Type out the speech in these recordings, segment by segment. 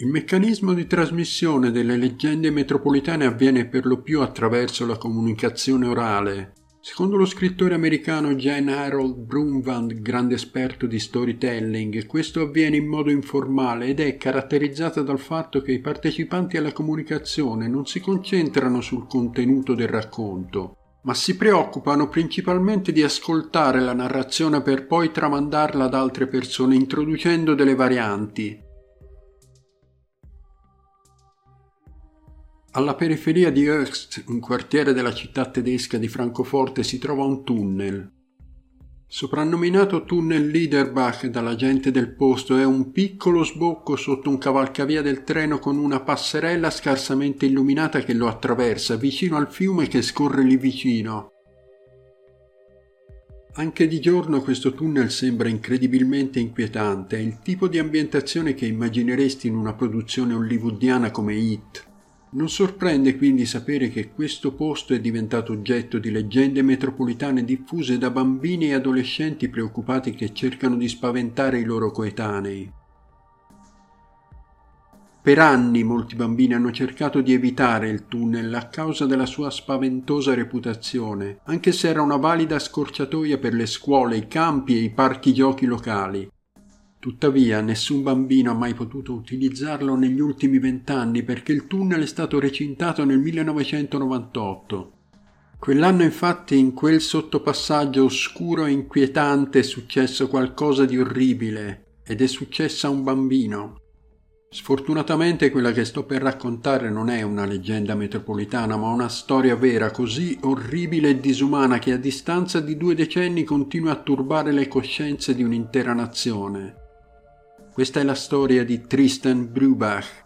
Il meccanismo di trasmissione delle leggende metropolitane avviene per lo più attraverso la comunicazione orale. Secondo lo scrittore americano Jan Harold Brumvand, grande esperto di storytelling, questo avviene in modo informale ed è caratterizzata dal fatto che i partecipanti alla comunicazione non si concentrano sul contenuto del racconto, ma si preoccupano principalmente di ascoltare la narrazione per poi tramandarla ad altre persone introducendo delle varianti, Alla periferia di Höchst, un quartiere della città tedesca di Francoforte, si trova un tunnel. Soprannominato tunnel Liederbach dalla gente del posto, è un piccolo sbocco sotto un cavalcavia del treno con una passerella scarsamente illuminata che lo attraversa, vicino al fiume che scorre lì vicino. Anche di giorno questo tunnel sembra incredibilmente inquietante, è il tipo di ambientazione che immagineresti in una produzione hollywoodiana come It. Non sorprende quindi sapere che questo posto è diventato oggetto di leggende metropolitane diffuse da bambini e adolescenti preoccupati che cercano di spaventare i loro coetanei. Per anni molti bambini hanno cercato di evitare il tunnel a causa della sua spaventosa reputazione, anche se era una valida scorciatoia per le scuole, i campi e i parchi giochi locali. Tuttavia nessun bambino ha mai potuto utilizzarlo negli ultimi vent'anni perché il tunnel è stato recintato nel 1998. Quell'anno infatti in quel sottopassaggio oscuro e inquietante è successo qualcosa di orribile ed è successo a un bambino. Sfortunatamente quella che sto per raccontare non è una leggenda metropolitana, ma una storia vera, così orribile e disumana che a distanza di due decenni continua a turbare le coscienze di un'intera nazione. Questa è la storia di Tristan Brubach,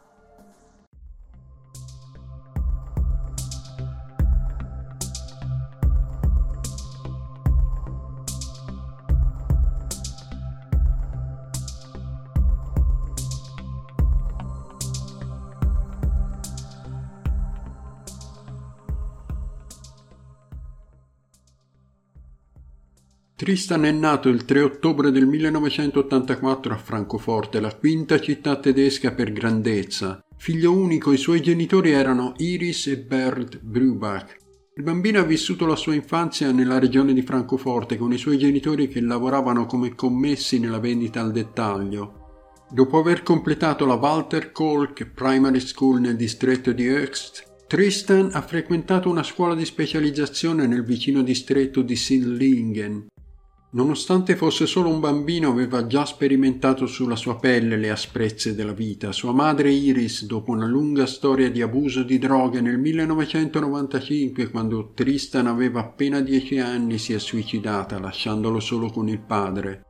Tristan è nato il 3 ottobre del 1984 a Francoforte, la quinta città tedesca per grandezza. Figlio unico, i suoi genitori erano Iris e Bernd Brubach. Il bambino ha vissuto la sua infanzia nella regione di Francoforte con i suoi genitori che lavoravano come commessi nella vendita al dettaglio. Dopo aver completato la Walter Kolk Primary School nel distretto di Höchst, Tristan ha frequentato una scuola di specializzazione nel vicino distretto di Sinlingen. Nonostante fosse solo un bambino, aveva già sperimentato sulla sua pelle le asprezze della vita. Sua madre Iris, dopo una lunga storia di abuso di droghe, nel 1995, quando Tristan aveva appena dieci anni, si è suicidata, lasciandolo solo con il padre.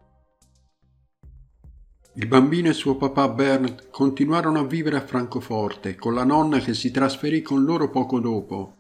Il bambino e suo papà Bernard continuarono a vivere a Francoforte, con la nonna che si trasferì con loro poco dopo.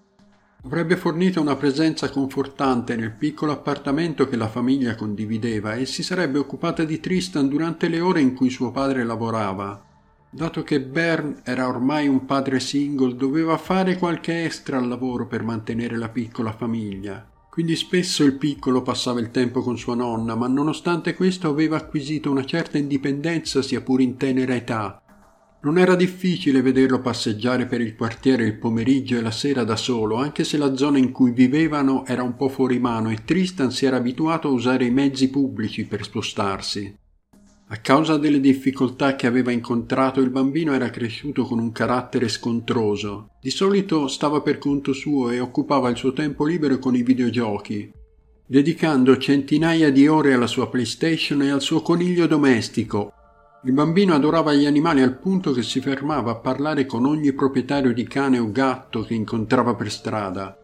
Avrebbe fornito una presenza confortante nel piccolo appartamento che la famiglia condivideva e si sarebbe occupata di Tristan durante le ore in cui suo padre lavorava. Dato che Bern era ormai un padre single, doveva fare qualche extra al lavoro per mantenere la piccola famiglia. Quindi spesso il piccolo passava il tempo con sua nonna, ma nonostante questo aveva acquisito una certa indipendenza sia pur in tenera età non era difficile vederlo passeggiare per il quartiere il pomeriggio e la sera da solo, anche se la zona in cui vivevano era un po' fuori mano e Tristan si era abituato a usare i mezzi pubblici per spostarsi. A causa delle difficoltà che aveva incontrato, il bambino era cresciuto con un carattere scontroso. Di solito stava per conto suo e occupava il suo tempo libero con i videogiochi, dedicando centinaia di ore alla sua PlayStation e al suo coniglio domestico. Il bambino adorava gli animali al punto che si fermava a parlare con ogni proprietario di cane o gatto che incontrava per strada.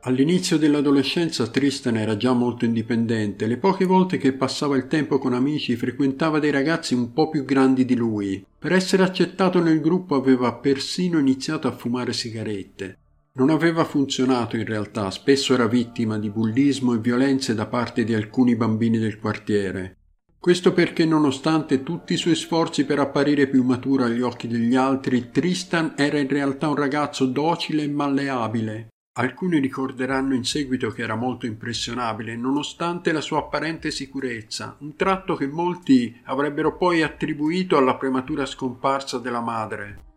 All'inizio dell'adolescenza Tristan era già molto indipendente. Le poche volte che passava il tempo con amici frequentava dei ragazzi un po' più grandi di lui. Per essere accettato nel gruppo aveva persino iniziato a fumare sigarette. Non aveva funzionato in realtà, spesso era vittima di bullismo e violenze da parte di alcuni bambini del quartiere. Questo perché nonostante tutti i suoi sforzi per apparire più maturo agli occhi degli altri, Tristan era in realtà un ragazzo docile e malleabile, Alcuni ricorderanno in seguito che era molto impressionabile, nonostante la sua apparente sicurezza, un tratto che molti avrebbero poi attribuito alla prematura scomparsa della madre.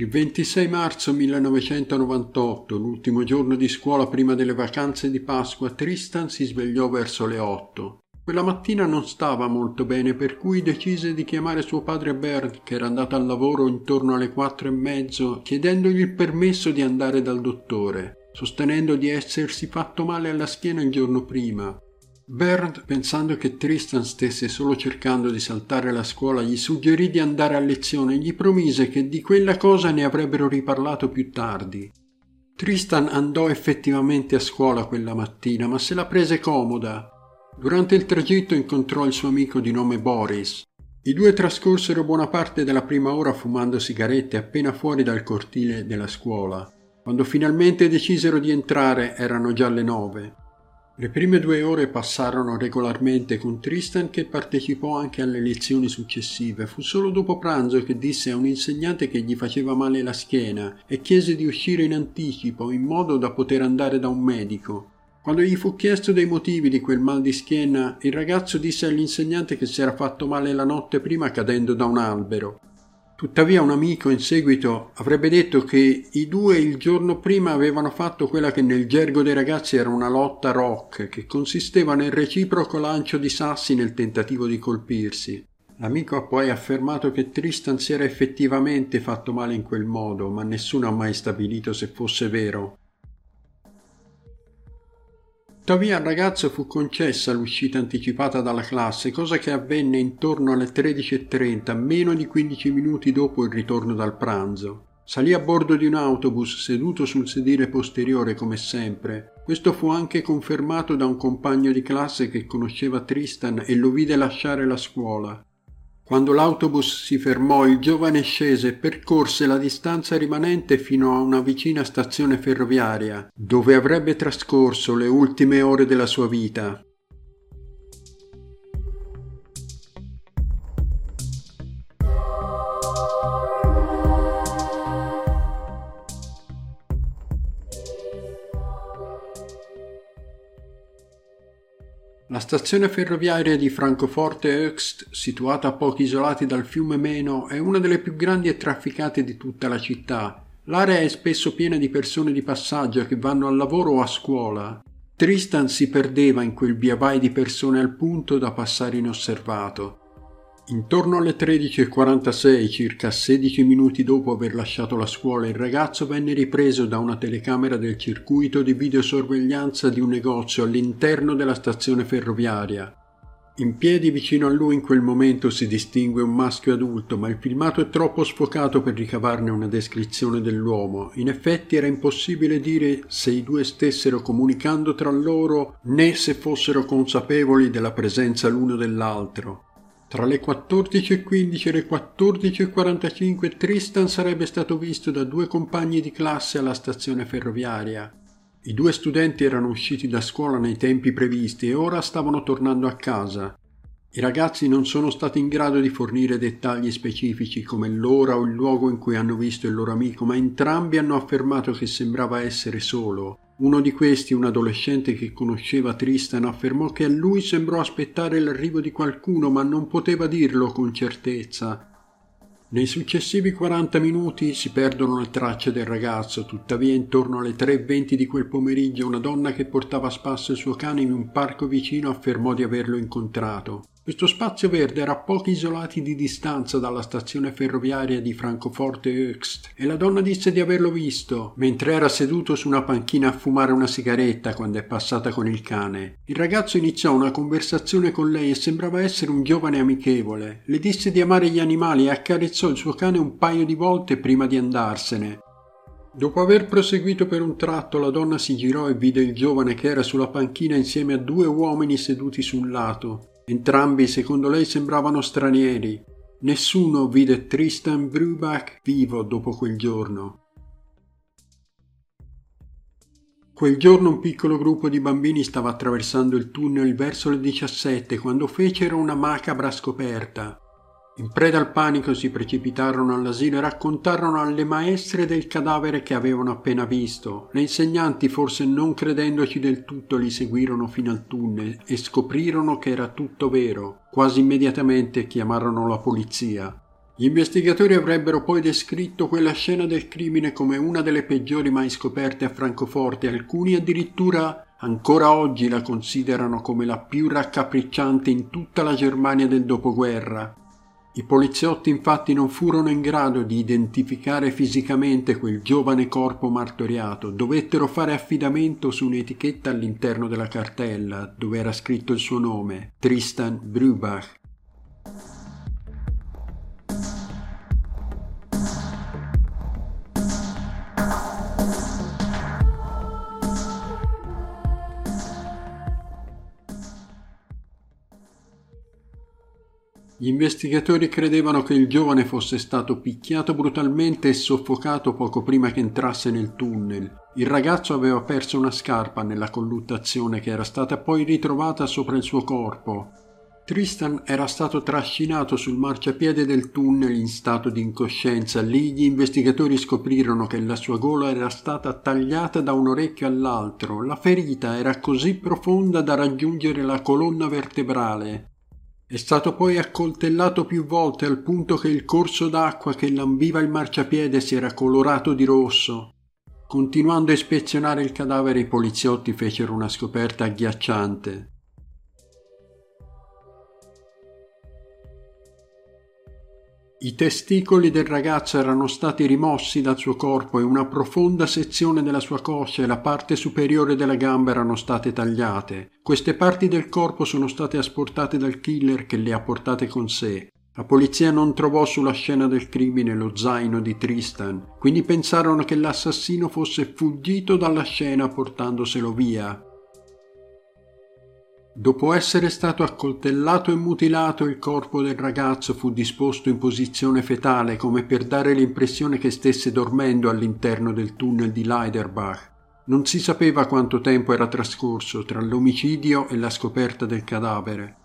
Il 26 marzo 1998, l'ultimo giorno di scuola prima delle vacanze di Pasqua, Tristan si svegliò verso le otto. Quella mattina non stava molto bene, per cui decise di chiamare suo padre Bert, che era andato al lavoro intorno alle quattro e mezzo, chiedendogli il permesso di andare dal dottore, sostenendo di essersi fatto male alla schiena il giorno prima. Bernd, pensando che Tristan stesse solo cercando di saltare la scuola, gli suggerì di andare a lezione e gli promise che di quella cosa ne avrebbero riparlato più tardi. Tristan andò effettivamente a scuola quella mattina, ma se la prese comoda. Durante il tragitto incontrò il suo amico di nome Boris. I due trascorsero buona parte della prima ora fumando sigarette appena fuori dal cortile della scuola. Quando finalmente decisero di entrare erano già le nove. Le prime due ore passarono regolarmente con Tristan che partecipò anche alle lezioni successive. Fu solo dopo pranzo che disse a un insegnante che gli faceva male la schiena e chiese di uscire in anticipo in modo da poter andare da un medico. Quando gli fu chiesto dei motivi di quel mal di schiena, il ragazzo disse all'insegnante che si era fatto male la notte prima cadendo da un albero. Tuttavia un amico in seguito avrebbe detto che i due il giorno prima avevano fatto quella che nel gergo dei ragazzi era una lotta rock, che consisteva nel reciproco lancio di sassi nel tentativo di colpirsi. L'amico ha poi affermato che Tristan si era effettivamente fatto male in quel modo, ma nessuno ha mai stabilito se fosse vero. Tuttavia al ragazzo fu concessa l'uscita anticipata dalla classe, cosa che avvenne intorno alle 13.30, meno di 15 minuti dopo il ritorno dal pranzo. Salì a bordo di un autobus seduto sul sedile posteriore come sempre. Questo fu anche confermato da un compagno di classe che conosceva Tristan e lo vide lasciare la scuola. Quando l'autobus si fermò, il giovane scese e percorse la distanza rimanente fino a una vicina stazione ferroviaria, dove avrebbe trascorso le ultime ore della sua vita. La stazione ferroviaria di Francoforte Höchst, situata a pochi isolati dal fiume Meno, è una delle più grandi e trafficate di tutta la città. L'area è spesso piena di persone di passaggio che vanno al lavoro o a scuola. Tristan si perdeva in quel via vai di persone al punto da passare inosservato. Intorno alle 13.46, circa 16 minuti dopo aver lasciato la scuola, il ragazzo venne ripreso da una telecamera del circuito di videosorveglianza di un negozio all'interno della stazione ferroviaria. In piedi vicino a lui in quel momento si distingue un maschio adulto, ma il filmato è troppo sfocato per ricavarne una descrizione dell'uomo. In effetti era impossibile dire se i due stessero comunicando tra loro né se fossero consapevoli della presenza l'uno dell'altro. Tra le 14.15 e le 14.45 Tristan sarebbe stato visto da due compagni di classe alla stazione ferroviaria. I due studenti erano usciti da scuola nei tempi previsti e ora stavano tornando a casa. I ragazzi non sono stati in grado di fornire dettagli specifici come l'ora o il luogo in cui hanno visto il loro amico, ma entrambi hanno affermato che sembrava essere solo uno di questi, un adolescente che conosceva Tristan, affermò che a lui sembrò aspettare l'arrivo di qualcuno, ma non poteva dirlo con certezza. Nei successivi 40 minuti si perdono le tracce del ragazzo, tuttavia intorno alle 3.20 di quel pomeriggio una donna che portava a spasso il suo cane in un parco vicino affermò di averlo incontrato. Questo spazio verde era a pochi isolati di distanza dalla stazione ferroviaria di Francoforte Höchst e la donna disse di averlo visto mentre era seduto su una panchina a fumare una sigaretta quando è passata con il cane. Il ragazzo iniziò una conversazione con lei e sembrava essere un giovane amichevole. Le disse di amare gli animali e accarezzò il suo cane un paio di volte prima di andarsene. Dopo aver proseguito per un tratto, la donna si girò e vide il giovane che era sulla panchina insieme a due uomini seduti su un lato. Entrambi, secondo lei, sembravano stranieri. Nessuno vide Tristan Brubach vivo dopo quel giorno. Quel giorno un piccolo gruppo di bambini stava attraversando il tunnel verso le 17 quando fecero una macabra scoperta. In preda al panico si precipitarono all'asilo e raccontarono alle maestre del cadavere che avevano appena visto. Le insegnanti, forse non credendoci del tutto, li seguirono fino al tunnel e scoprirono che era tutto vero. Quasi immediatamente chiamarono la polizia. Gli investigatori avrebbero poi descritto quella scena del crimine come una delle peggiori mai scoperte a Francoforte, alcuni addirittura ancora oggi la considerano come la più raccapricciante in tutta la Germania del dopoguerra. I poliziotti infatti non furono in grado di identificare fisicamente quel giovane corpo martoriato, dovettero fare affidamento su un'etichetta all'interno della cartella dove era scritto il suo nome, Tristan Brubach. Gli investigatori credevano che il giovane fosse stato picchiato brutalmente e soffocato poco prima che entrasse nel tunnel. Il ragazzo aveva perso una scarpa nella colluttazione che era stata poi ritrovata sopra il suo corpo. Tristan era stato trascinato sul marciapiede del tunnel in stato di incoscienza. Lì gli investigatori scoprirono che la sua gola era stata tagliata da un orecchio all'altro. La ferita era così profonda da raggiungere la colonna vertebrale. È stato poi accoltellato più volte al punto che il corso d'acqua che lambiva il marciapiede si era colorato di rosso. Continuando a ispezionare il cadavere i poliziotti fecero una scoperta agghiacciante. I testicoli del ragazzo erano stati rimossi dal suo corpo e una profonda sezione della sua coscia e la parte superiore della gamba erano state tagliate. Queste parti del corpo sono state asportate dal killer che le ha portate con sé. La polizia non trovò sulla scena del crimine lo zaino di Tristan, quindi pensarono che l'assassino fosse fuggito dalla scena portandoselo via. Dopo essere stato accoltellato e mutilato, il corpo del ragazzo fu disposto in posizione fetale come per dare l'impressione che stesse dormendo all'interno del tunnel di Leiderbach. Non si sapeva quanto tempo era trascorso tra l'omicidio e la scoperta del cadavere.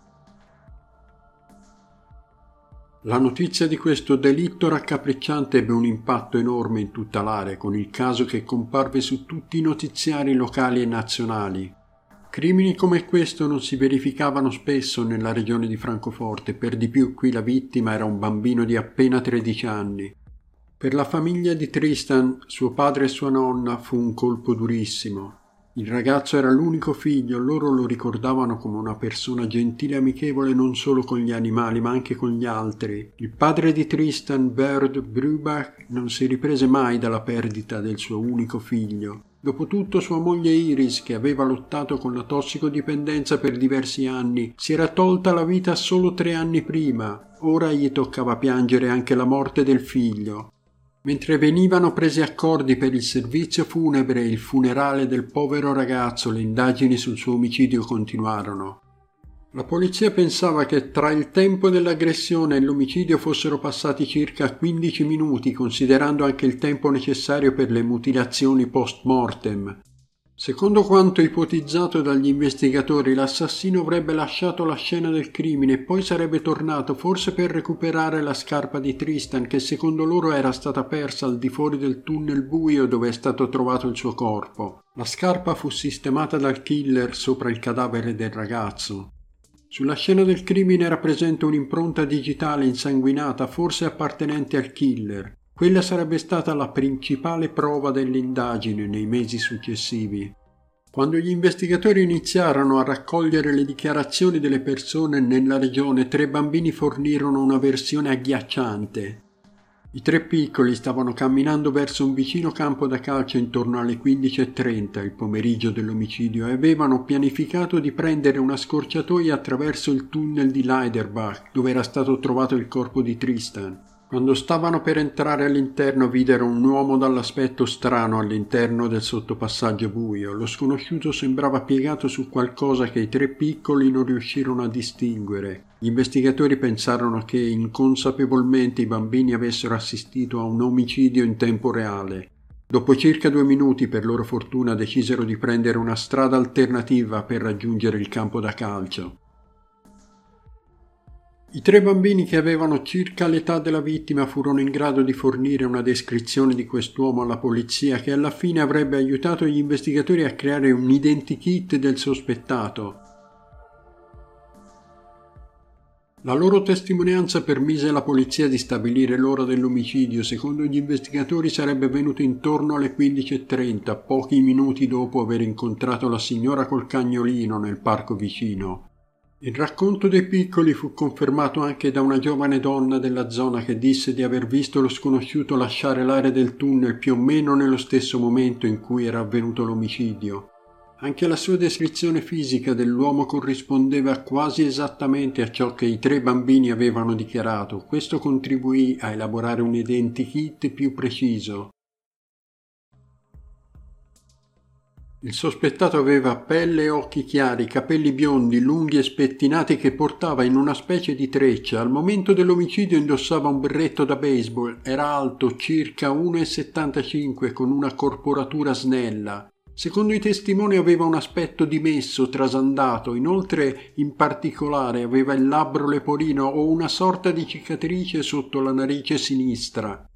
La notizia di questo delitto raccapricciante ebbe un impatto enorme in tutta l'area, con il caso che comparve su tutti i notiziari locali e nazionali. Crimini come questo non si verificavano spesso nella regione di Francoforte, per di più qui la vittima era un bambino di appena 13 anni. Per la famiglia di Tristan, suo padre e sua nonna, fu un colpo durissimo. Il ragazzo era l'unico figlio, loro lo ricordavano come una persona gentile e amichevole non solo con gli animali ma anche con gli altri. Il padre di Tristan, Bert Brubach, non si riprese mai dalla perdita del suo unico figlio. Dopotutto sua moglie Iris, che aveva lottato con la tossicodipendenza per diversi anni, si era tolta la vita solo tre anni prima. Ora gli toccava piangere anche la morte del figlio. Mentre venivano presi accordi per il servizio funebre e il funerale del povero ragazzo, le indagini sul suo omicidio continuarono. La polizia pensava che tra il tempo dell'aggressione e l'omicidio fossero passati circa 15 minuti, considerando anche il tempo necessario per le mutilazioni post mortem. Secondo quanto ipotizzato dagli investigatori, l'assassino avrebbe lasciato la scena del crimine e poi sarebbe tornato forse per recuperare la scarpa di Tristan che secondo loro era stata persa al di fuori del tunnel buio dove è stato trovato il suo corpo. La scarpa fu sistemata dal killer sopra il cadavere del ragazzo. Sulla scena del crimine era presente un'impronta digitale insanguinata, forse appartenente al killer. Quella sarebbe stata la principale prova dell'indagine nei mesi successivi. Quando gli investigatori iniziarono a raccogliere le dichiarazioni delle persone nella regione, tre bambini fornirono una versione agghiacciante. I tre piccoli stavano camminando verso un vicino campo da calcio intorno alle 15.30 il pomeriggio dell'omicidio e avevano pianificato di prendere una scorciatoia attraverso il tunnel di Leiderbach dove era stato trovato il corpo di Tristan. Quando stavano per entrare all'interno videro un uomo dall'aspetto strano all'interno del sottopassaggio buio. Lo sconosciuto sembrava piegato su qualcosa che i tre piccoli non riuscirono a distinguere. Gli investigatori pensarono che inconsapevolmente i bambini avessero assistito a un omicidio in tempo reale. Dopo circa due minuti, per loro fortuna, decisero di prendere una strada alternativa per raggiungere il campo da calcio. I tre bambini che avevano circa l'età della vittima furono in grado di fornire una descrizione di quest'uomo alla polizia che alla fine avrebbe aiutato gli investigatori a creare un identikit del sospettato. La loro testimonianza permise alla polizia di stabilire l'ora dell'omicidio. Secondo gli investigatori sarebbe avvenuto intorno alle 15.30, pochi minuti dopo aver incontrato la signora col cagnolino nel parco vicino. Il racconto dei piccoli fu confermato anche da una giovane donna della zona che disse di aver visto lo sconosciuto lasciare l'area del tunnel più o meno nello stesso momento in cui era avvenuto l'omicidio. Anche la sua descrizione fisica dell'uomo corrispondeva quasi esattamente a ciò che i tre bambini avevano dichiarato. Questo contribuì a elaborare un identikit più preciso. Il sospettato aveva pelle e occhi chiari, capelli biondi, lunghi e spettinati che portava in una specie di treccia. Al momento dell'omicidio indossava un berretto da baseball, era alto circa 1,75 con una corporatura snella. Secondo i testimoni aveva un aspetto dimesso, trasandato, inoltre in particolare aveva il labbro leporino o una sorta di cicatrice sotto la narice sinistra.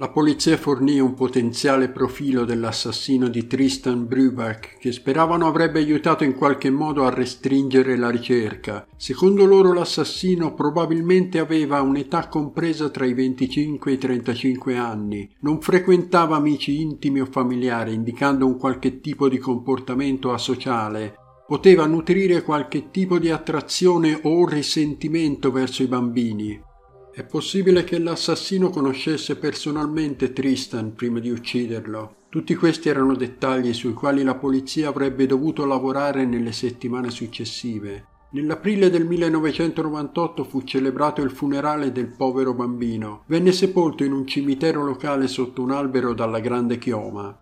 La polizia fornì un potenziale profilo dell'assassino di Tristan Brubach che speravano avrebbe aiutato in qualche modo a restringere la ricerca. Secondo loro l'assassino probabilmente aveva un'età compresa tra i 25 e i 35 anni, non frequentava amici intimi o familiari indicando un qualche tipo di comportamento asociale, poteva nutrire qualche tipo di attrazione o risentimento verso i bambini. È possibile che l'assassino conoscesse personalmente Tristan prima di ucciderlo. Tutti questi erano dettagli sui quali la polizia avrebbe dovuto lavorare nelle settimane successive. Nell'aprile del 1998 fu celebrato il funerale del povero bambino. Venne sepolto in un cimitero locale sotto un albero dalla grande chioma.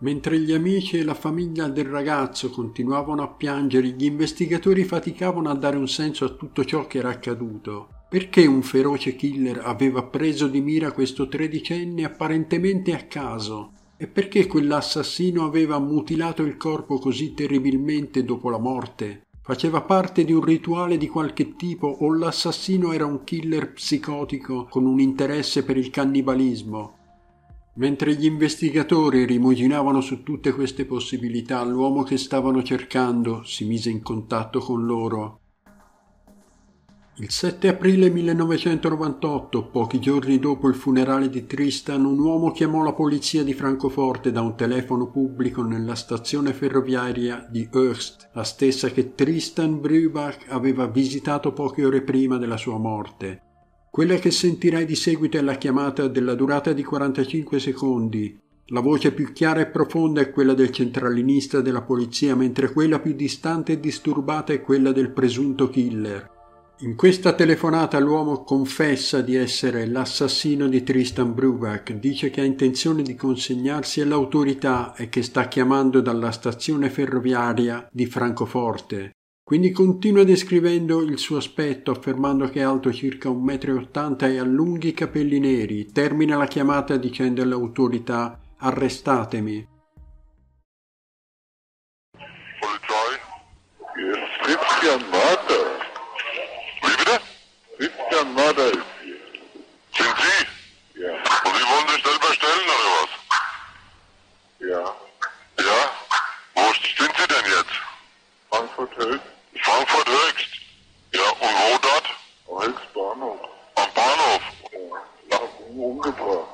Mentre gli amici e la famiglia del ragazzo continuavano a piangere, gli investigatori faticavano a dare un senso a tutto ciò che era accaduto. Perché un feroce killer aveva preso di mira questo tredicenne apparentemente a caso? E perché quell'assassino aveva mutilato il corpo così terribilmente dopo la morte? Faceva parte di un rituale di qualche tipo o l'assassino era un killer psicotico con un interesse per il cannibalismo? Mentre gli investigatori rimuginavano su tutte queste possibilità, l'uomo che stavano cercando si mise in contatto con loro il 7 aprile 1998, pochi giorni dopo il funerale di Tristan, un uomo chiamò la polizia di Francoforte da un telefono pubblico nella stazione ferroviaria di Höchst, la stessa che Tristan Brübach aveva visitato poche ore prima della sua morte. Quella che sentirai di seguito è la chiamata della durata di 45 secondi. La voce più chiara e profonda è quella del centralinista della polizia, mentre quella più distante e disturbata è quella del presunto killer. In questa telefonata l'uomo confessa di essere l'assassino di Tristan Brubach, dice che ha intenzione di consegnarsi all'autorità e che sta chiamando dalla stazione ferroviaria di Francoforte. Quindi continua descrivendo il suo aspetto, affermando che è alto circa 1,80 m e ha lunghi capelli neri. Termina la chiamata dicendo alle autorità arrestatemi. Polizei? Mörder ist hier. Sind Sie? Ja. Und Sie wollen sich selber stellen oder was? Ja. Ja? Wo sind Sie denn jetzt? Frankfurt Höchst. Frankfurt Höchst? Ja, und wo dort? Am Höchstbahnhof. Am Bahnhof? Ja. Da wurden umgebracht.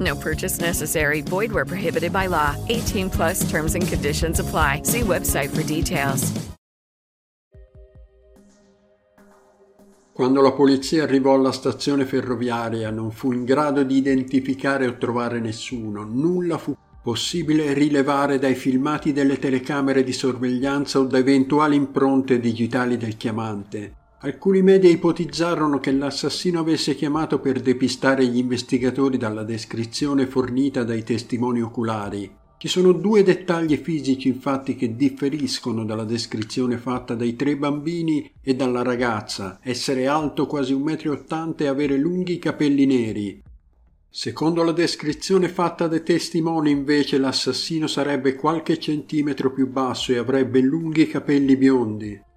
No purchase necessary. Void where prohibited by law. 18 plus terms and conditions apply. See website for details. Quando la polizia arrivò alla stazione ferroviaria non fu in grado di identificare o trovare nessuno, nulla fu possibile rilevare dai filmati delle telecamere di sorveglianza o da eventuali impronte digitali del chiamante. Alcuni media ipotizzarono che l'assassino avesse chiamato per depistare gli investigatori dalla descrizione fornita dai testimoni oculari. Ci sono due dettagli fisici infatti che differiscono dalla descrizione fatta dai tre bambini e dalla ragazza, essere alto quasi 1,80 m e avere lunghi capelli neri. Secondo la descrizione fatta dai testimoni invece l'assassino sarebbe qualche centimetro più basso e avrebbe lunghi capelli biondi.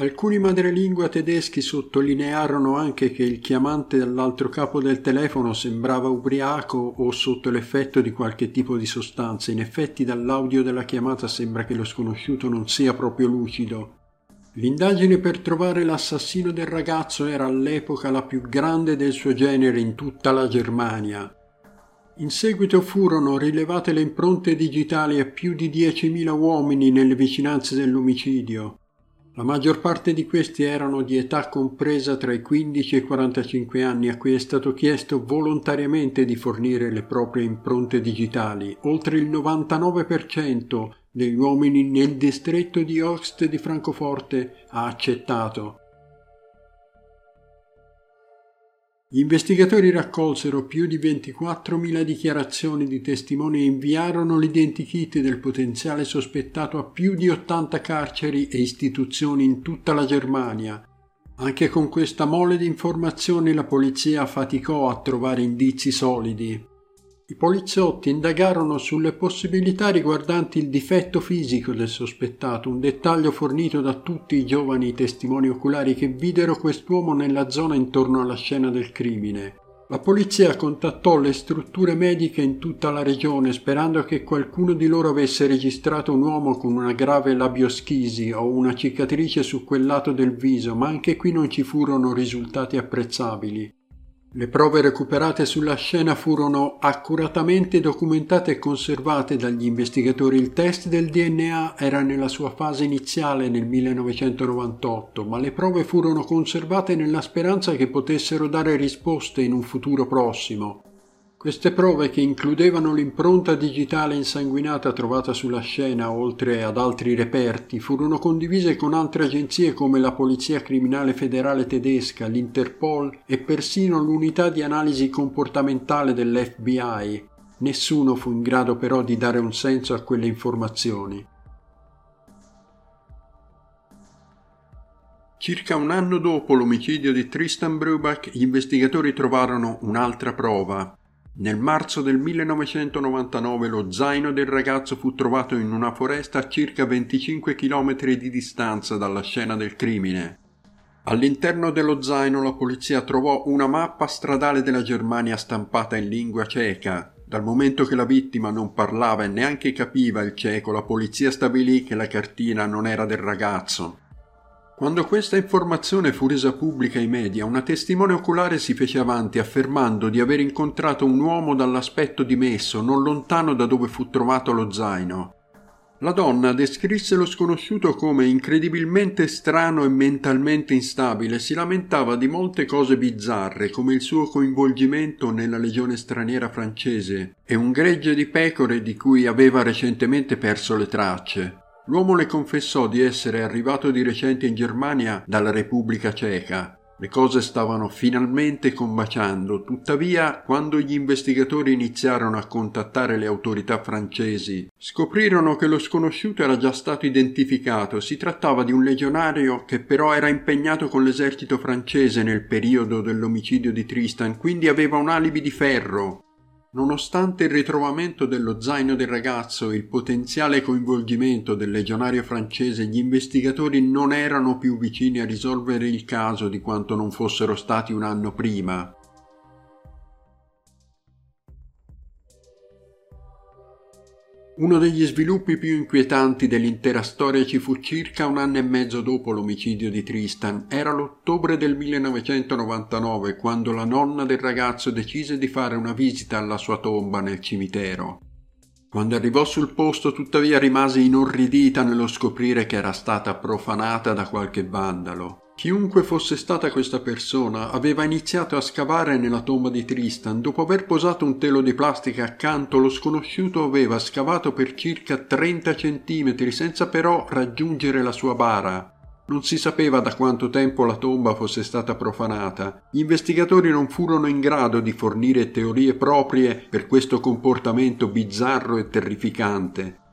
Alcuni madrelingua tedeschi sottolinearono anche che il chiamante dall'altro capo del telefono sembrava ubriaco o sotto l'effetto di qualche tipo di sostanza. In effetti dall'audio della chiamata sembra che lo sconosciuto non sia proprio lucido. L'indagine per trovare l'assassino del ragazzo era all'epoca la più grande del suo genere in tutta la Germania. In seguito furono rilevate le impronte digitali a più di 10.000 uomini nelle vicinanze dell'omicidio. La maggior parte di questi erano di età compresa tra i 15 e i 45 anni a cui è stato chiesto volontariamente di fornire le proprie impronte digitali. Oltre il 99% degli uomini nel distretto di Oxt di Francoforte ha accettato. Gli investigatori raccolsero più di 24.000 dichiarazioni di testimoni e inviarono l'identikit del potenziale sospettato a più di 80 carceri e istituzioni in tutta la Germania. Anche con questa mole di informazioni la polizia faticò a trovare indizi solidi. I poliziotti indagarono sulle possibilità riguardanti il difetto fisico del sospettato, un dettaglio fornito da tutti i giovani testimoni oculari che videro quest'uomo nella zona intorno alla scena del crimine. La polizia contattò le strutture mediche in tutta la regione sperando che qualcuno di loro avesse registrato un uomo con una grave labioschisi o una cicatrice su quel lato del viso, ma anche qui non ci furono risultati apprezzabili. Le prove recuperate sulla scena furono accuratamente documentate e conservate dagli investigatori. Il test del DNA era nella sua fase iniziale nel 1998, ma le prove furono conservate nella speranza che potessero dare risposte in un futuro prossimo. Queste prove, che includevano l'impronta digitale insanguinata trovata sulla scena, oltre ad altri reperti, furono condivise con altre agenzie come la Polizia Criminale Federale Tedesca, l'Interpol e persino l'unità di analisi comportamentale dell'FBI. Nessuno fu in grado però di dare un senso a quelle informazioni. Circa un anno dopo l'omicidio di Tristan Brubach, gli investigatori trovarono un'altra prova, nel marzo del 1999 lo zaino del ragazzo fu trovato in una foresta a circa 25 km di distanza dalla scena del crimine. All'interno dello zaino la polizia trovò una mappa stradale della Germania stampata in lingua ceca. Dal momento che la vittima non parlava e neanche capiva il ceco, la polizia stabilì che la cartina non era del ragazzo. Quando questa informazione fu resa pubblica ai media, una testimone oculare si fece avanti affermando di aver incontrato un uomo dall'aspetto dimesso, non lontano da dove fu trovato lo zaino. La donna descrisse lo sconosciuto come incredibilmente strano e mentalmente instabile, si lamentava di molte cose bizzarre, come il suo coinvolgimento nella legione straniera francese e un gregge di pecore di cui aveva recentemente perso le tracce. L'uomo le confessò di essere arrivato di recente in Germania dalla Repubblica Ceca. Le cose stavano finalmente combaciando, tuttavia quando gli investigatori iniziarono a contattare le autorità francesi, scoprirono che lo sconosciuto era già stato identificato, si trattava di un legionario che però era impegnato con l'esercito francese nel periodo dell'omicidio di Tristan, quindi aveva un alibi di ferro. Nonostante il ritrovamento dello zaino del ragazzo e il potenziale coinvolgimento del legionario francese, gli investigatori non erano più vicini a risolvere il caso di quanto non fossero stati un anno prima. Uno degli sviluppi più inquietanti dell'intera storia ci fu circa un anno e mezzo dopo l'omicidio di Tristan. Era l'ottobre del 1999 quando la nonna del ragazzo decise di fare una visita alla sua tomba nel cimitero. Quando arrivò sul posto tuttavia rimase inorridita nello scoprire che era stata profanata da qualche vandalo. Chiunque fosse stata questa persona aveva iniziato a scavare nella tomba di Tristan. Dopo aver posato un telo di plastica accanto, lo sconosciuto aveva scavato per circa 30 centimetri senza però raggiungere la sua bara. Non si sapeva da quanto tempo la tomba fosse stata profanata. Gli investigatori non furono in grado di fornire teorie proprie per questo comportamento bizzarro e terrificante.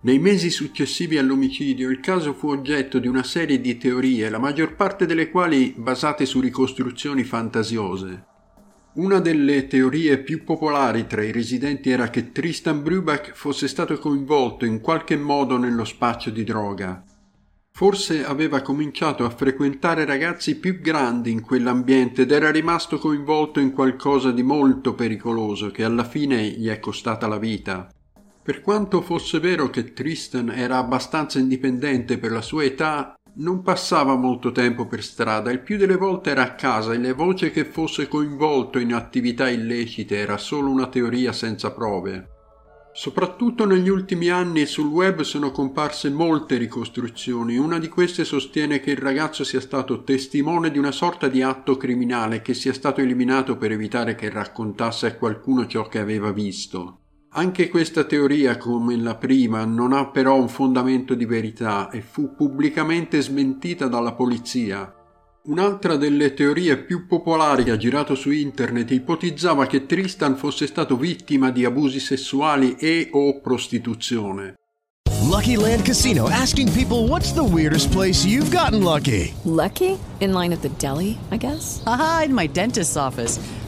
Nei mesi successivi all'omicidio il caso fu oggetto di una serie di teorie, la maggior parte delle quali basate su ricostruzioni fantasiose. Una delle teorie più popolari tra i residenti era che Tristan Brubach fosse stato coinvolto in qualche modo nello spaccio di droga. Forse aveva cominciato a frequentare ragazzi più grandi in quell'ambiente ed era rimasto coinvolto in qualcosa di molto pericoloso che alla fine gli è costata la vita. Per quanto fosse vero che Tristan era abbastanza indipendente per la sua età, non passava molto tempo per strada, il più delle volte era a casa e le voci che fosse coinvolto in attività illecite era solo una teoria senza prove. Soprattutto negli ultimi anni sul web sono comparse molte ricostruzioni. Una di queste sostiene che il ragazzo sia stato testimone di una sorta di atto criminale che sia stato eliminato per evitare che raccontasse a qualcuno ciò che aveva visto. Anche questa teoria, come la prima, non ha però un fondamento di verità e fu pubblicamente smentita dalla polizia. Un'altra delle teorie più popolari che ha girato su internet ipotizzava che Tristan fosse stato vittima di abusi sessuali e o prostituzione. Lucky Land Casino asking people what's the weirdest place you've gotten lucky? Lucky? In line at the deli, I guess? Aha, in my dentist's office.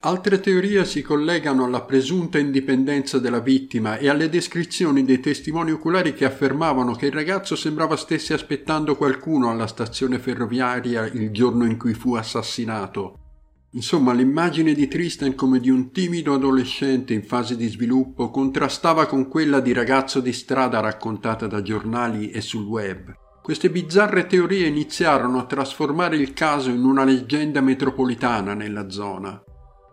Altre teorie si collegano alla presunta indipendenza della vittima e alle descrizioni dei testimoni oculari che affermavano che il ragazzo sembrava stesse aspettando qualcuno alla stazione ferroviaria il giorno in cui fu assassinato. Insomma, l'immagine di Tristan come di un timido adolescente in fase di sviluppo contrastava con quella di ragazzo di strada raccontata da giornali e sul web. Queste bizzarre teorie iniziarono a trasformare il caso in una leggenda metropolitana nella zona.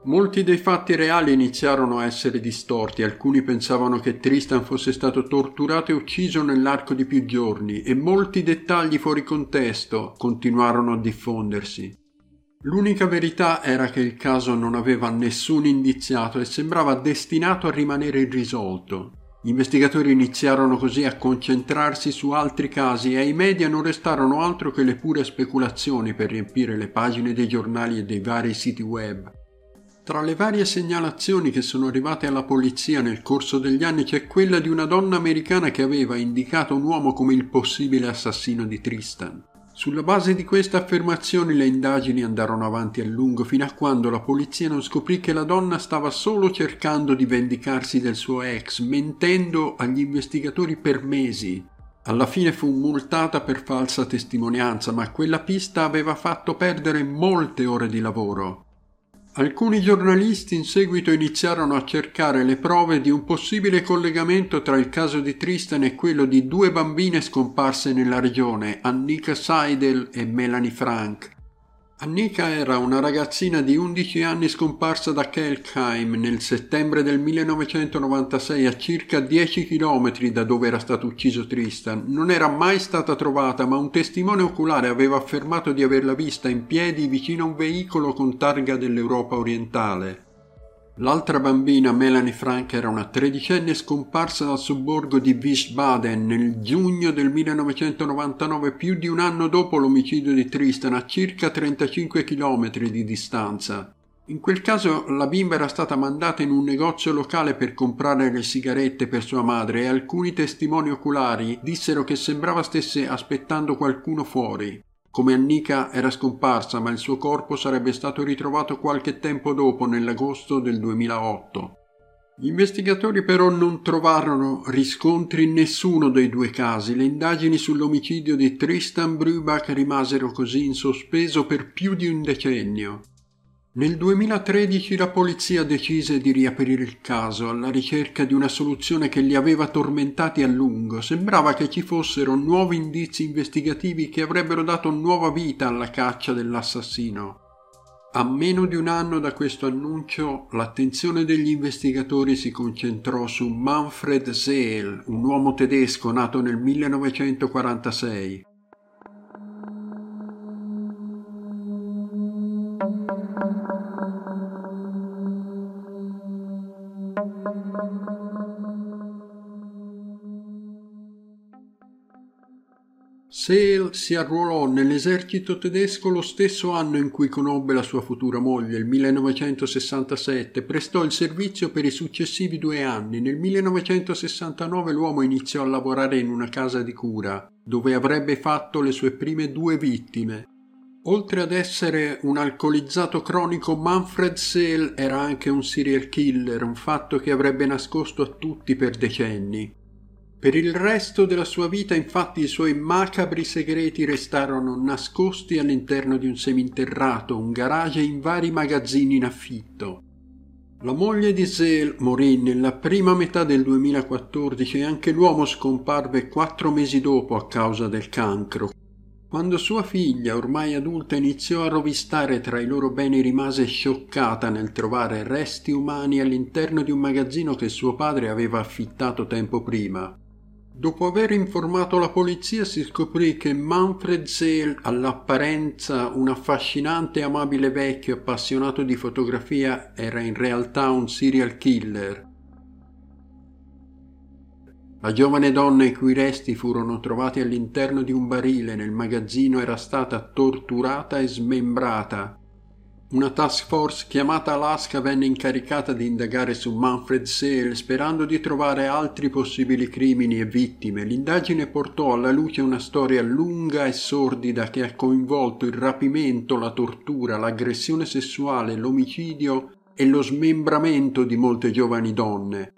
Molti dei fatti reali iniziarono a essere distorti, alcuni pensavano che Tristan fosse stato torturato e ucciso nell'arco di più giorni e molti dettagli fuori contesto continuarono a diffondersi. L'unica verità era che il caso non aveva nessun indiziato e sembrava destinato a rimanere irrisolto. Gli investigatori iniziarono così a concentrarsi su altri casi e ai media non restarono altro che le pure speculazioni per riempire le pagine dei giornali e dei vari siti web. Tra le varie segnalazioni che sono arrivate alla polizia nel corso degli anni c'è quella di una donna americana che aveva indicato un uomo come il possibile assassino di Tristan. Sulla base di queste affermazioni le indagini andarono avanti a lungo fino a quando la polizia non scoprì che la donna stava solo cercando di vendicarsi del suo ex, mentendo agli investigatori per mesi. Alla fine fu multata per falsa testimonianza, ma quella pista aveva fatto perdere molte ore di lavoro. Alcuni giornalisti in seguito iniziarono a cercare le prove di un possibile collegamento tra il caso di Tristan e quello di due bambine scomparse nella regione, Annika Seidel e Melanie Frank. Annika era una ragazzina di 11 anni scomparsa da Kelkheim nel settembre del 1996 a circa 10 km da dove era stato ucciso Tristan. Non era mai stata trovata, ma un testimone oculare aveva affermato di averla vista in piedi vicino a un veicolo con targa dell'Europa orientale. L'altra bambina, Melanie Frank, era una tredicenne scomparsa dal sobborgo di Wiesbaden nel giugno del 1999, più di un anno dopo l'omicidio di Tristan, a circa 35 km di distanza. In quel caso la bimba era stata mandata in un negozio locale per comprare le sigarette per sua madre e alcuni testimoni oculari dissero che sembrava stesse aspettando qualcuno fuori come Annika era scomparsa ma il suo corpo sarebbe stato ritrovato qualche tempo dopo nell'agosto del 2008. Gli investigatori però non trovarono riscontri in nessuno dei due casi. Le indagini sull'omicidio di Tristan Brubach rimasero così in sospeso per più di un decennio. Nel 2013 la polizia decise di riaprire il caso alla ricerca di una soluzione che li aveva tormentati a lungo. Sembrava che ci fossero nuovi indizi investigativi che avrebbero dato nuova vita alla caccia dell'assassino. A meno di un anno da questo annuncio, l'attenzione degli investigatori si concentrò su Manfred Seel, un uomo tedesco nato nel 1946. Sale si arruolò nell'esercito tedesco lo stesso anno in cui conobbe la sua futura moglie, il 1967. Prestò il servizio per i successivi due anni. Nel 1969 l'uomo iniziò a lavorare in una casa di cura, dove avrebbe fatto le sue prime due vittime. Oltre ad essere un alcolizzato cronico, Manfred Sale era anche un serial killer, un fatto che avrebbe nascosto a tutti per decenni. Per il resto della sua vita, infatti, i suoi macabri segreti restarono nascosti all'interno di un seminterrato, un garage e in vari magazzini in affitto. La moglie di Zell morì nella prima metà del 2014 e anche l'uomo scomparve quattro mesi dopo a causa del cancro. Quando sua figlia, ormai adulta, iniziò a rovistare tra i loro beni rimase scioccata nel trovare resti umani all'interno di un magazzino che suo padre aveva affittato tempo prima. Dopo aver informato la polizia si scoprì che Manfred Zell, all'apparenza un affascinante e amabile vecchio appassionato di fotografia, era in realtà un serial killer. La giovane donna i cui resti furono trovati all'interno di un barile nel magazzino era stata torturata e smembrata una task force chiamata Alaska venne incaricata di indagare su Manfred Sale sperando di trovare altri possibili crimini e vittime. L'indagine portò alla luce una storia lunga e sordida che ha coinvolto il rapimento, la tortura, l'aggressione sessuale, l'omicidio e lo smembramento di molte giovani donne.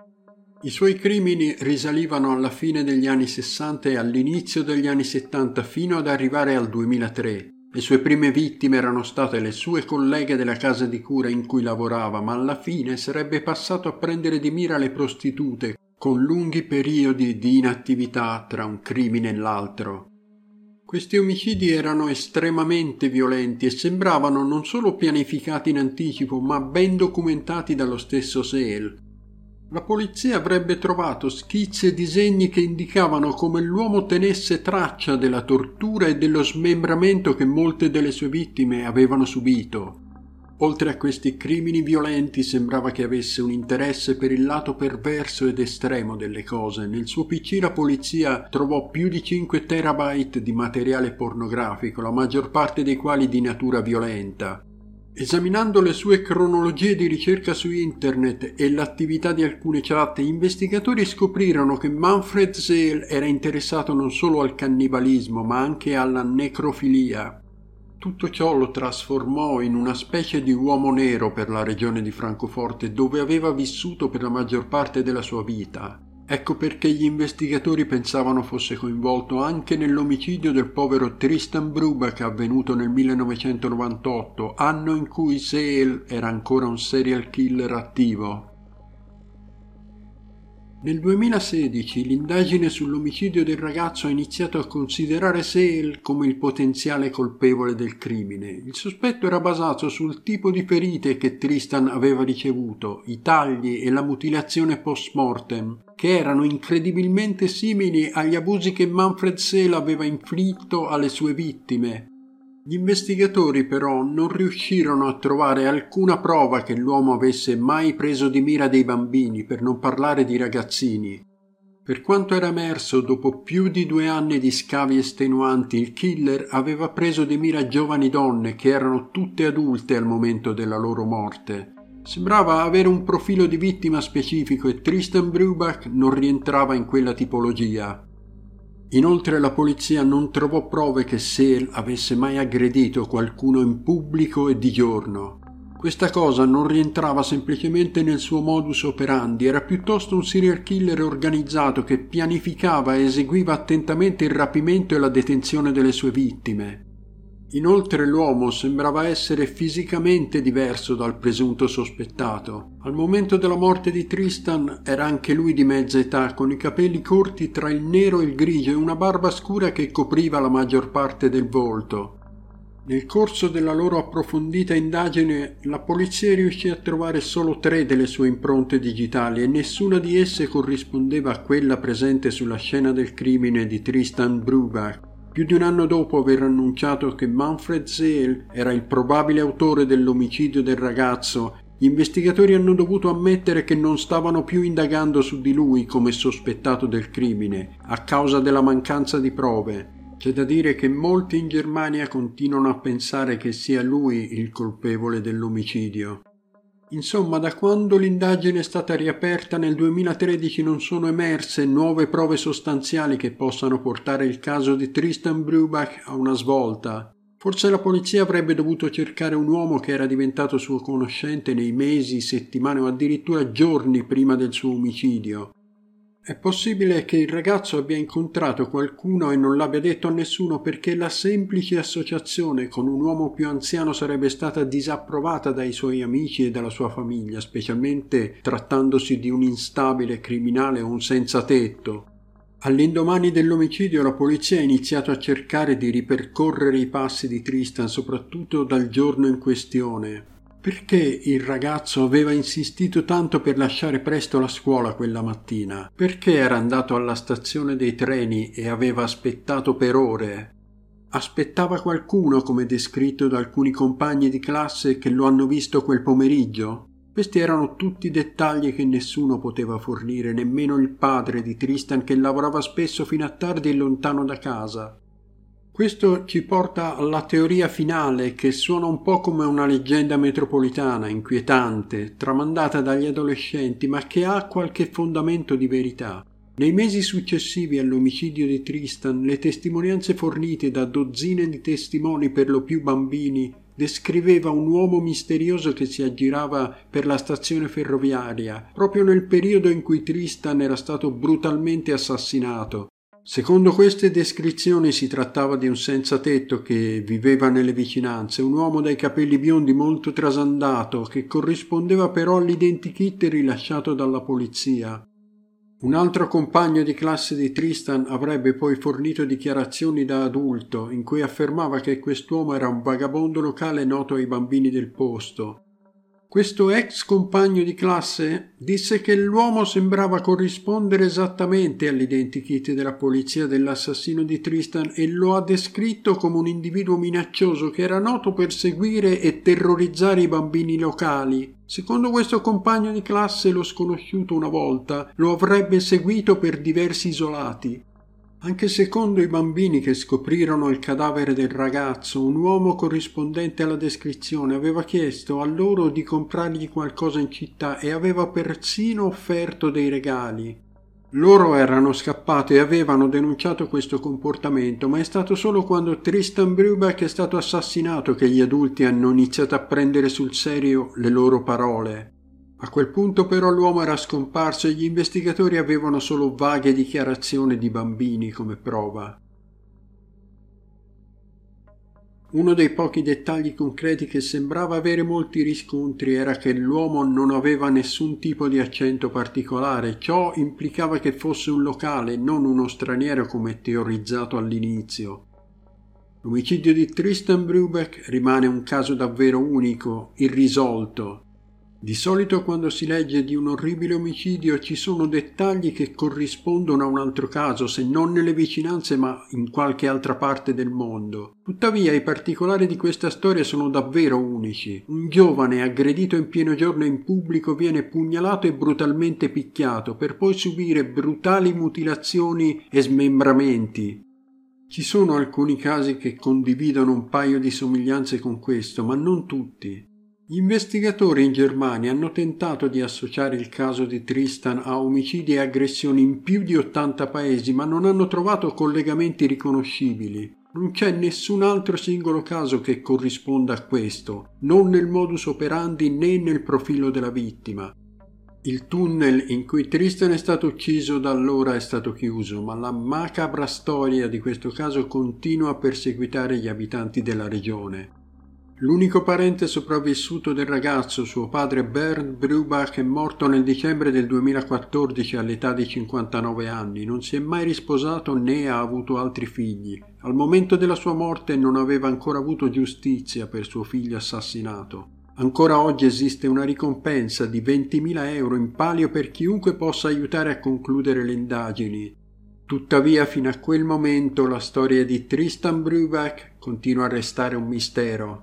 I suoi crimini risalivano alla fine degli anni 60 e all'inizio degli anni 70 fino ad arrivare al 2003. Le sue prime vittime erano state le sue colleghe della casa di cura in cui lavorava, ma alla fine sarebbe passato a prendere di mira le prostitute, con lunghi periodi di inattività tra un crimine e l'altro. Questi omicidi erano estremamente violenti e sembravano non solo pianificati in anticipo, ma ben documentati dallo stesso Sale, la polizia avrebbe trovato schizzi e disegni che indicavano come l'uomo tenesse traccia della tortura e dello smembramento che molte delle sue vittime avevano subito. Oltre a questi crimini violenti sembrava che avesse un interesse per il lato perverso ed estremo delle cose. Nel suo PC la polizia trovò più di 5 terabyte di materiale pornografico, la maggior parte dei quali di natura violenta. Esaminando le sue cronologie di ricerca su internet e l'attività di alcune chat, gli investigatori scoprirono che Manfred Zell era interessato non solo al cannibalismo, ma anche alla necrofilia. Tutto ciò lo trasformò in una specie di uomo nero per la regione di Francoforte, dove aveva vissuto per la maggior parte della sua vita. Ecco perché gli investigatori pensavano fosse coinvolto anche nell'omicidio del povero Tristan Brubach avvenuto nel 1998, anno in cui Sale era ancora un serial killer attivo. Nel 2016 l'indagine sull'omicidio del ragazzo ha iniziato a considerare Sale come il potenziale colpevole del crimine. Il sospetto era basato sul tipo di ferite che Tristan aveva ricevuto, i tagli e la mutilazione post mortem, che erano incredibilmente simili agli abusi che Manfred Sale aveva inflitto alle sue vittime. Gli investigatori però non riuscirono a trovare alcuna prova che l'uomo avesse mai preso di mira dei bambini, per non parlare di ragazzini. Per quanto era emerso, dopo più di due anni di scavi estenuanti, il killer aveva preso di mira giovani donne che erano tutte adulte al momento della loro morte. Sembrava avere un profilo di vittima specifico e Tristan Brubach non rientrava in quella tipologia. Inoltre la polizia non trovò prove che Sale avesse mai aggredito qualcuno in pubblico e di giorno. Questa cosa non rientrava semplicemente nel suo modus operandi, era piuttosto un serial killer organizzato che pianificava e eseguiva attentamente il rapimento e la detenzione delle sue vittime. Inoltre l'uomo sembrava essere fisicamente diverso dal presunto sospettato. Al momento della morte di Tristan era anche lui di mezza età, con i capelli corti tra il nero e il grigio e una barba scura che copriva la maggior parte del volto. Nel corso della loro approfondita indagine la polizia riuscì a trovare solo tre delle sue impronte digitali e nessuna di esse corrispondeva a quella presente sulla scena del crimine di Tristan Brubach. Più di un anno dopo aver annunciato che Manfred Zeel era il probabile autore dell'omicidio del ragazzo, gli investigatori hanno dovuto ammettere che non stavano più indagando su di lui come sospettato del crimine, a causa della mancanza di prove. C'è da dire che molti in Germania continuano a pensare che sia lui il colpevole dell'omicidio. Insomma, da quando l'indagine è stata riaperta nel 2013 non sono emerse nuove prove sostanziali che possano portare il caso di Tristan Brubach a una svolta. Forse la polizia avrebbe dovuto cercare un uomo che era diventato suo conoscente nei mesi, settimane o addirittura giorni prima del suo omicidio. È possibile che il ragazzo abbia incontrato qualcuno e non l'abbia detto a nessuno perché la semplice associazione con un uomo più anziano sarebbe stata disapprovata dai suoi amici e dalla sua famiglia, specialmente trattandosi di un instabile criminale o un senza tetto. All'indomani dell'omicidio la polizia ha iniziato a cercare di ripercorrere i passi di Tristan, soprattutto dal giorno in questione. Perché il ragazzo aveva insistito tanto per lasciare presto la scuola quella mattina? Perché era andato alla stazione dei treni e aveva aspettato per ore? Aspettava qualcuno, come descritto da alcuni compagni di classe che lo hanno visto quel pomeriggio? Questi erano tutti dettagli che nessuno poteva fornire, nemmeno il padre di Tristan che lavorava spesso fino a tardi e lontano da casa. Questo ci porta alla teoria finale che suona un po' come una leggenda metropolitana, inquietante, tramandata dagli adolescenti, ma che ha qualche fondamento di verità. Nei mesi successivi all'omicidio di Tristan, le testimonianze fornite da dozzine di testimoni per lo più bambini descriveva un uomo misterioso che si aggirava per la stazione ferroviaria proprio nel periodo in cui Tristan era stato brutalmente assassinato Secondo queste descrizioni si trattava di un senza tetto che viveva nelle vicinanze, un uomo dai capelli biondi molto trasandato che corrispondeva però all'identikit rilasciato dalla polizia. Un altro compagno di classe di Tristan avrebbe poi fornito dichiarazioni da adulto in cui affermava che quest'uomo era un vagabondo locale noto ai bambini del posto questo ex compagno di classe disse che l'uomo sembrava corrispondere esattamente all'identikit della polizia dell'assassino di Tristan e lo ha descritto come un individuo minaccioso che era noto per seguire e terrorizzare i bambini locali. Secondo questo compagno di classe lo sconosciuto una volta lo avrebbe seguito per diversi isolati. Anche secondo i bambini che scoprirono il cadavere del ragazzo, un uomo corrispondente alla descrizione aveva chiesto a loro di comprargli qualcosa in città e aveva persino offerto dei regali. Loro erano scappati e avevano denunciato questo comportamento, ma è stato solo quando Tristan Brubach è stato assassinato che gli adulti hanno iniziato a prendere sul serio le loro parole. A quel punto però l'uomo era scomparso e gli investigatori avevano solo vaghe dichiarazioni di bambini come prova. Uno dei pochi dettagli concreti che sembrava avere molti riscontri era che l'uomo non aveva nessun tipo di accento particolare, ciò implicava che fosse un locale, non uno straniero come teorizzato all'inizio. L'omicidio di Tristan Brubeck rimane un caso davvero unico, irrisolto, di solito quando si legge di un orribile omicidio ci sono dettagli che corrispondono a un altro caso, se non nelle vicinanze ma in qualche altra parte del mondo. Tuttavia i particolari di questa storia sono davvero unici. Un giovane aggredito in pieno giorno in pubblico viene pugnalato e brutalmente picchiato per poi subire brutali mutilazioni e smembramenti. Ci sono alcuni casi che condividono un paio di somiglianze con questo, ma non tutti. Gli investigatori in Germania hanno tentato di associare il caso di Tristan a omicidi e aggressioni in più di 80 paesi, ma non hanno trovato collegamenti riconoscibili. Non c'è nessun altro singolo caso che corrisponda a questo, non nel modus operandi né nel profilo della vittima. Il tunnel in cui Tristan è stato ucciso da allora è stato chiuso, ma la macabra storia di questo caso continua a perseguitare gli abitanti della regione. L'unico parente sopravvissuto del ragazzo, suo padre Bernd Brubach, è morto nel dicembre del 2014 all'età di 59 anni. Non si è mai risposato né ha avuto altri figli. Al momento della sua morte non aveva ancora avuto giustizia per suo figlio assassinato. Ancora oggi esiste una ricompensa di 20.000 euro in palio per chiunque possa aiutare a concludere le indagini. Tuttavia, fino a quel momento, la storia di Tristan Brubach continua a restare un mistero.